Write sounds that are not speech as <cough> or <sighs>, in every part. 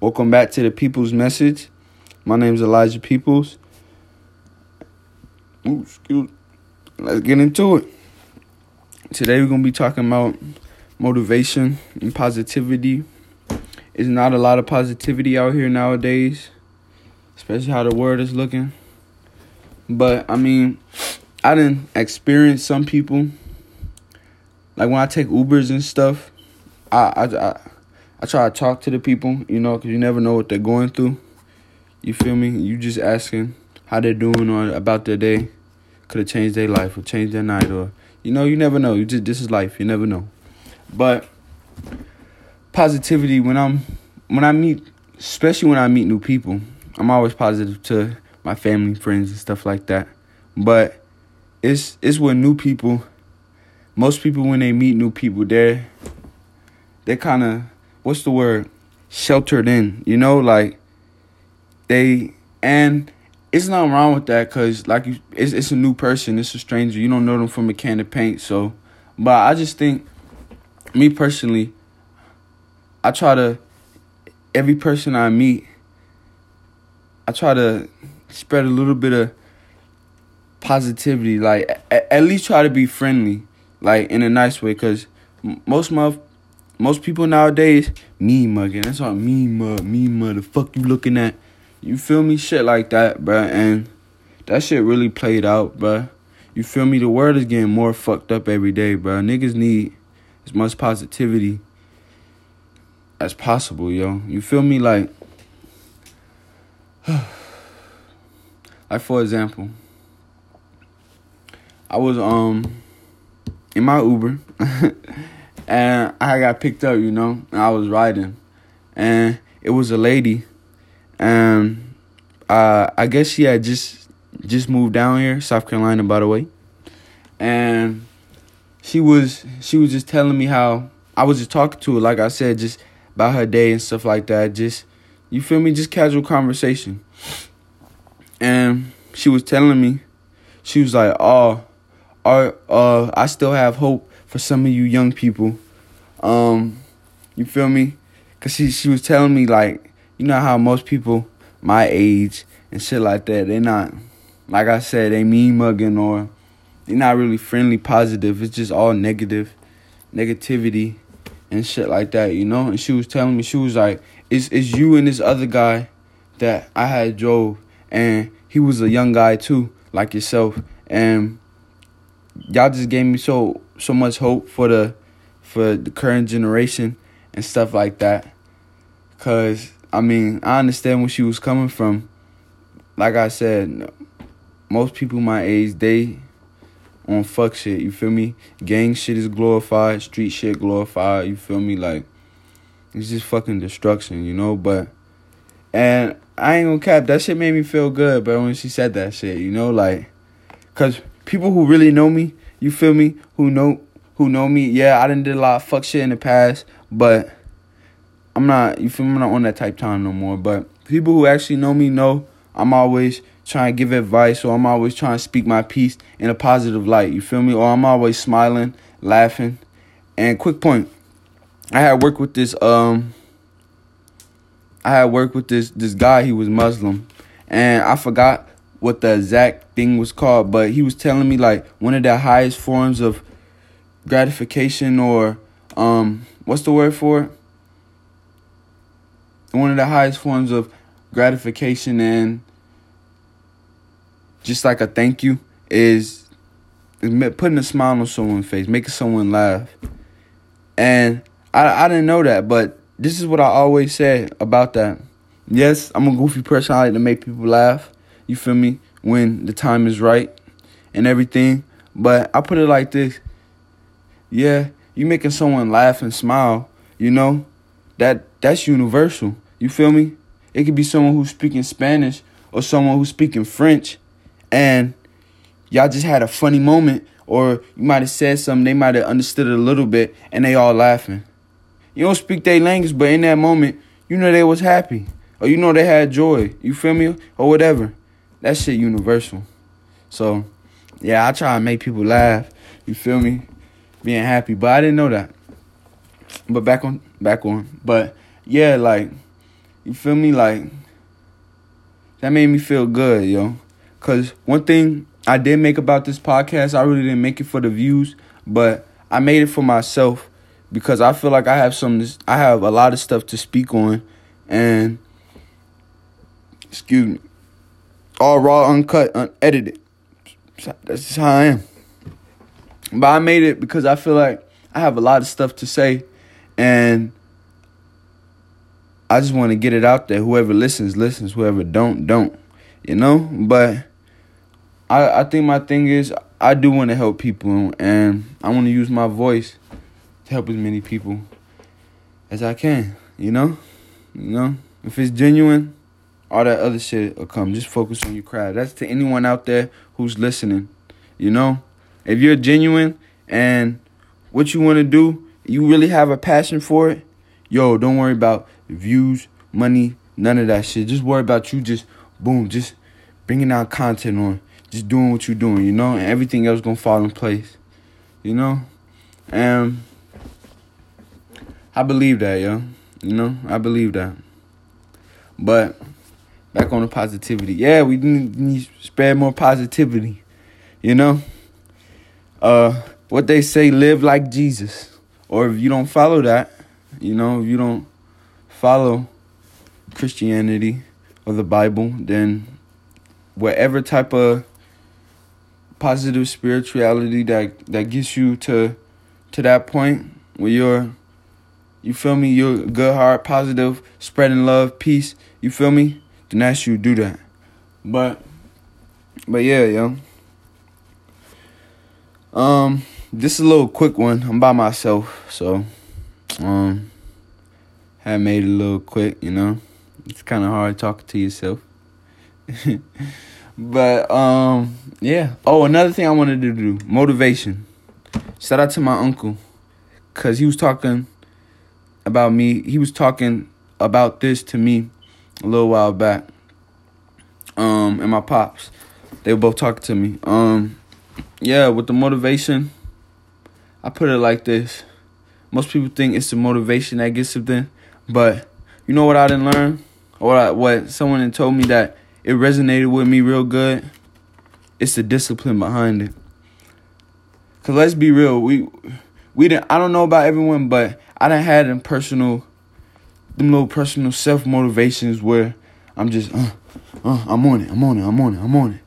Welcome back to the People's Message. My name is Elijah Peoples. Ooh, excuse. Let's get into it. Today we're gonna be talking about motivation and positivity. There's not a lot of positivity out here nowadays, especially how the world is looking. But I mean, I didn't experience some people. Like when I take Ubers and stuff, I I I, I try to talk to the people, you know, because you never know what they're going through. You feel me? You just asking how they're doing or about their day. Could have changed their life or changed their night or you know, you never know. You just this is life. You never know. But positivity when I'm when I meet especially when I meet new people, I'm always positive to my family, friends and stuff like that. But it's it's with new people. Most people when they meet new people, they're they're kind of what's the word sheltered in, you know, like they and it's nothing wrong with that because like you, it's it's a new person, it's a stranger, you don't know them from a can of paint. So, but I just think, me personally, I try to every person I meet, I try to spread a little bit of positivity. Like at, at least try to be friendly, like in a nice way. Cause most of most people nowadays me mugging. That's all me mug, me mug. The fuck you looking at? You feel me? Shit like that, bruh. And that shit really played out, bruh. You feel me? The world is getting more fucked up every day, bruh. Niggas need as much positivity as possible, yo. You feel me? Like, <sighs> like for example, I was um in my Uber <laughs> and I got picked up, you know, and I was riding, and it was a lady, and uh, I guess she had just just moved down here, South Carolina, by the way, and she was she was just telling me how I was just talking to her, like I said, just about her day and stuff like that. Just you feel me, just casual conversation, and she was telling me, she was like, "Oh, are uh, I still have hope for some of you young people." Um, you feel me? Cause she she was telling me like, you know how most people my age and shit like that, they not like I said, they mean mugging or they're not really friendly, positive. It's just all negative, negativity and shit like that, you know? And she was telling me, she was like, It's it's you and this other guy that I had drove and he was a young guy too, like yourself. And y'all just gave me so so much hope for the for the current generation and stuff like that. Cause I mean, I understand where she was coming from. Like I said, most people my age, they on fuck shit, you feel me? Gang shit is glorified, street shit glorified, you feel me? Like it's just fucking destruction, you know? But and I ain't gonna cap, that shit made me feel good, but when she said that shit, you know, like cause people who really know me, you feel me, who know who know me, yeah, I didn't did a lot of fuck shit in the past, but I'm not you feel me, I'm not on that type time no more. But people who actually know me know I'm always trying to give advice or I'm always trying to speak my piece in a positive light. You feel me? Or I'm always smiling, laughing. And quick point. I had worked with this um I had worked with this this guy, he was Muslim. And I forgot what the exact thing was called, but he was telling me like one of the highest forms of gratification or um what's the word for it? One of the highest forms of gratification and just like a thank you is, putting a smile on someone's face, making someone laugh. And I I didn't know that, but this is what I always said about that. Yes, I'm a goofy person. I like to make people laugh. You feel me? When the time is right and everything. But I put it like this. Yeah, you making someone laugh and smile, you know, that that's universal. You feel me? It could be someone who's speaking Spanish or someone who's speaking French and y'all just had a funny moment or you might have said something they might have understood it a little bit and they all laughing. You don't speak their language, but in that moment, you know they was happy. Or you know they had joy. You feel me? Or whatever. That shit universal. So, yeah, I try to make people laugh. You feel me? Being happy. But I didn't know that. But back on back on. But yeah, like You feel me? Like that made me feel good, yo. Cause one thing I did make about this podcast, I really didn't make it for the views, but I made it for myself because I feel like I have some I have a lot of stuff to speak on and excuse me all raw uncut unedited. That's just how I am. But I made it because I feel like I have a lot of stuff to say and I just want to get it out there. Whoever listens listens. Whoever don't don't you know? But I I think my thing is I do want to help people and I want to use my voice to help as many people as I can, you know? You know? If it's genuine, all that other shit will come. Just focus on your craft. That's to anyone out there who's listening. You know? If you're genuine and what you want to do, you really have a passion for it, yo, don't worry about views, money, none of that shit. Just worry about you just boom, just bringing out content on, just doing what you're doing, you know, and everything else gonna fall in place, you know. And I believe that, yo. You know, I believe that. But back on the positivity. Yeah, we need, need to spread more positivity. You know? Uh what they say, live like Jesus. Or if you don't follow that, you know, if you don't follow Christianity or the Bible, then whatever type of positive spirituality that that gets you to to that point where you're you feel me? You're good heart, positive, spreading love, peace. You feel me? Then that's you do that. But but yeah, yo. Um, this is a little quick one. I'm by myself, so um had made it a little quick, you know. It's kind of hard talking to yourself. <laughs> but um yeah. Oh, another thing I wanted to do, motivation. Shout out to my uncle cuz he was talking about me. He was talking about this to me a little while back. Um, and my pops, they were both talking to me. Um, yeah, with the motivation, I put it like this. Most people think it's the motivation that gets them, but you know what I didn't learn, or what, what someone told me that it resonated with me real good. It's the discipline behind it. Cause let's be real, we we didn't. I don't know about everyone, but I didn't had a personal, them little personal self motivations where I'm just, uh, uh, I'm on it, I'm on it, I'm on it, I'm on it.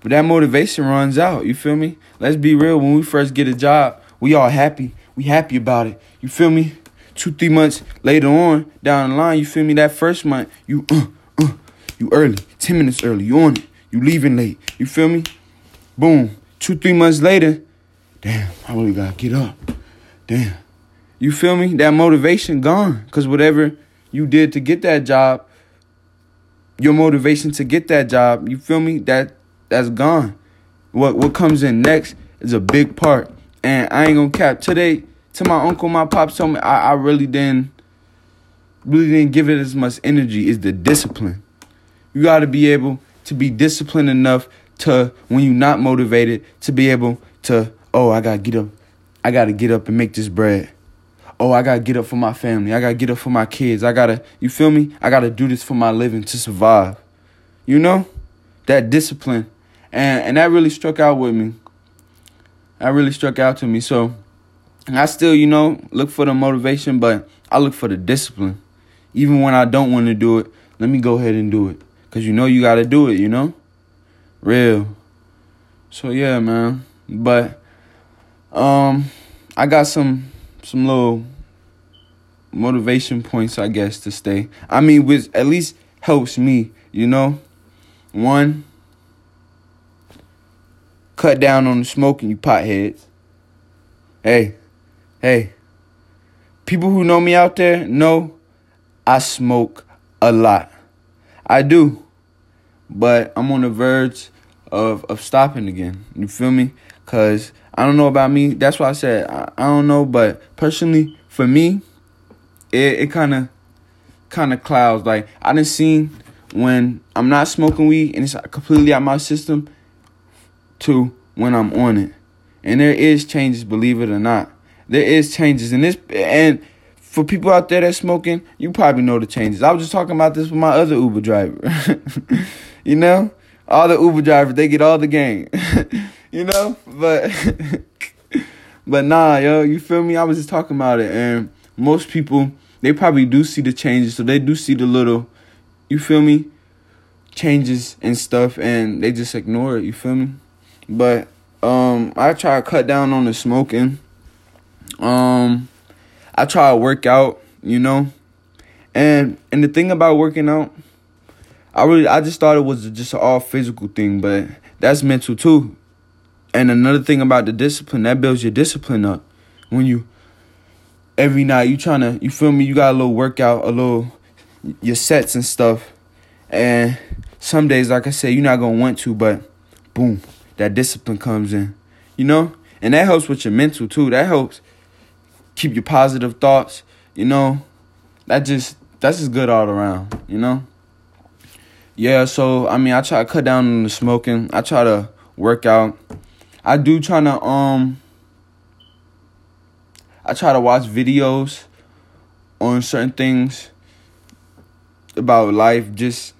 But that motivation runs out. You feel me? Let's be real. When we first get a job, we all happy. We happy about it. You feel me? Two, three months later on down the line, you feel me? That first month, you, uh, uh, you early, ten minutes early. You on it. You leaving late. You feel me? Boom. Two, three months later, damn, I really gotta get up. Damn, you feel me? That motivation gone. Cause whatever you did to get that job, your motivation to get that job, you feel me? That that's gone. What what comes in next is a big part. And I ain't gonna cap today to my uncle, my pops told me I, I really didn't really didn't give it as much energy is the discipline. You gotta be able to be disciplined enough to when you're not motivated to be able to, oh, I gotta get up. I gotta get up and make this bread oh, I gotta get up for my family. I gotta get up for my kids. I gotta, you feel me? I gotta do this for my living to survive. You know? That discipline. And and that really struck out with me. That really struck out to me. So I still, you know, look for the motivation, but I look for the discipline. Even when I don't want to do it, let me go ahead and do it. Cause you know you gotta do it, you know? Real. So yeah, man. But um I got some some little motivation points, I guess, to stay. I mean, which at least helps me, you know. One, cut down on the smoking, you potheads. Hey, hey. People who know me out there know I smoke a lot. I do. But I'm on the verge of of stopping again. You feel me? Cause I don't know about me. That's why I said I, I don't know. But personally, for me, it it kind of kind of clouds. Like I didn't see when I'm not smoking weed and it's completely out my system to when I'm on it. And there is changes, believe it or not. There is changes, and this and for people out there that smoking, you probably know the changes. I was just talking about this with my other Uber driver. <laughs> you know, all the Uber drivers they get all the game. <laughs> you know, but <laughs> but nah, yo, you feel me? I was just talking about it, and most people they probably do see the changes, so they do see the little, you feel me, changes and stuff, and they just ignore it. You feel me? But um, I try to cut down on the smoking. Um I try to work out, you know. And and the thing about working out, I really I just thought it was just an all physical thing, but that's mental too. And another thing about the discipline, that builds your discipline up. When you every night you trying to you feel me, you got a little workout, a little your sets and stuff. And some days, like I said, you're not gonna want to, but boom, that discipline comes in. You know? And that helps with your mental too. That helps keep your positive thoughts, you know, that just that's just good all around, you know. Yeah, so I mean, I try to cut down on the smoking. I try to work out. I do try to um. I try to watch videos on certain things about life, just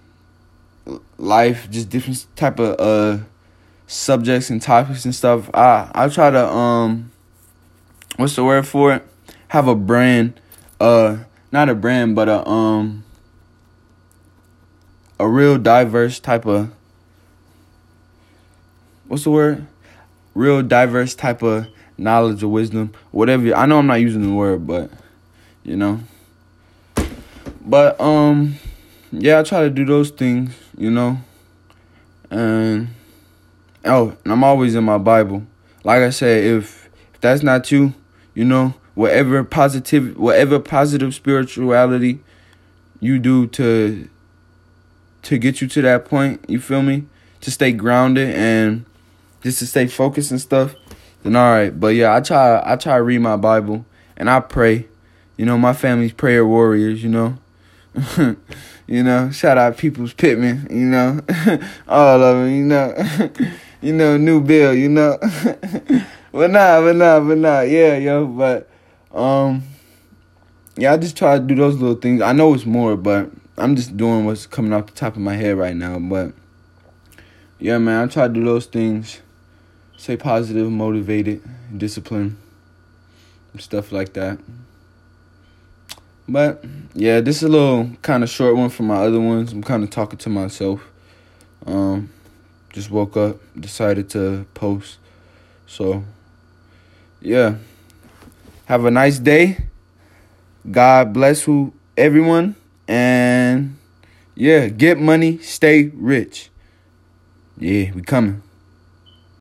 life, just different type of uh subjects and topics and stuff. I I try to um what's the word for it? Have a brand, uh, not a brand, but a um, a real diverse type of what's the word? Real diverse type of knowledge or wisdom, whatever. I know I'm not using the word, but you know. But um, yeah, I try to do those things, you know, and oh, and I'm always in my Bible. Like I said, if if that's not you, you know, whatever positive whatever positive spirituality you do to to get you to that point, you feel me? To stay grounded and just to stay focused and stuff, then all right. But yeah, I try I try to read my Bible and I pray. You know, my family's prayer warriors, you know. <laughs> you know, shout out Peoples Pittman, you know. <laughs> All of them, you know. <laughs> you know, New Bill, you know. but nah, but nah, but nah, yeah, yo, but um yeah, I just try to do those little things. I know it's more, but I'm just doing what's coming off the top of my head right now. But yeah, man, I try to do those things. Stay positive, motivated, discipline, stuff like that. But yeah, this is a little kind of short one from my other ones. I'm kind of talking to myself. Um, just woke up, decided to post. So yeah. Have a nice day. God bless who everyone and yeah, get money, stay rich. Yeah, we coming.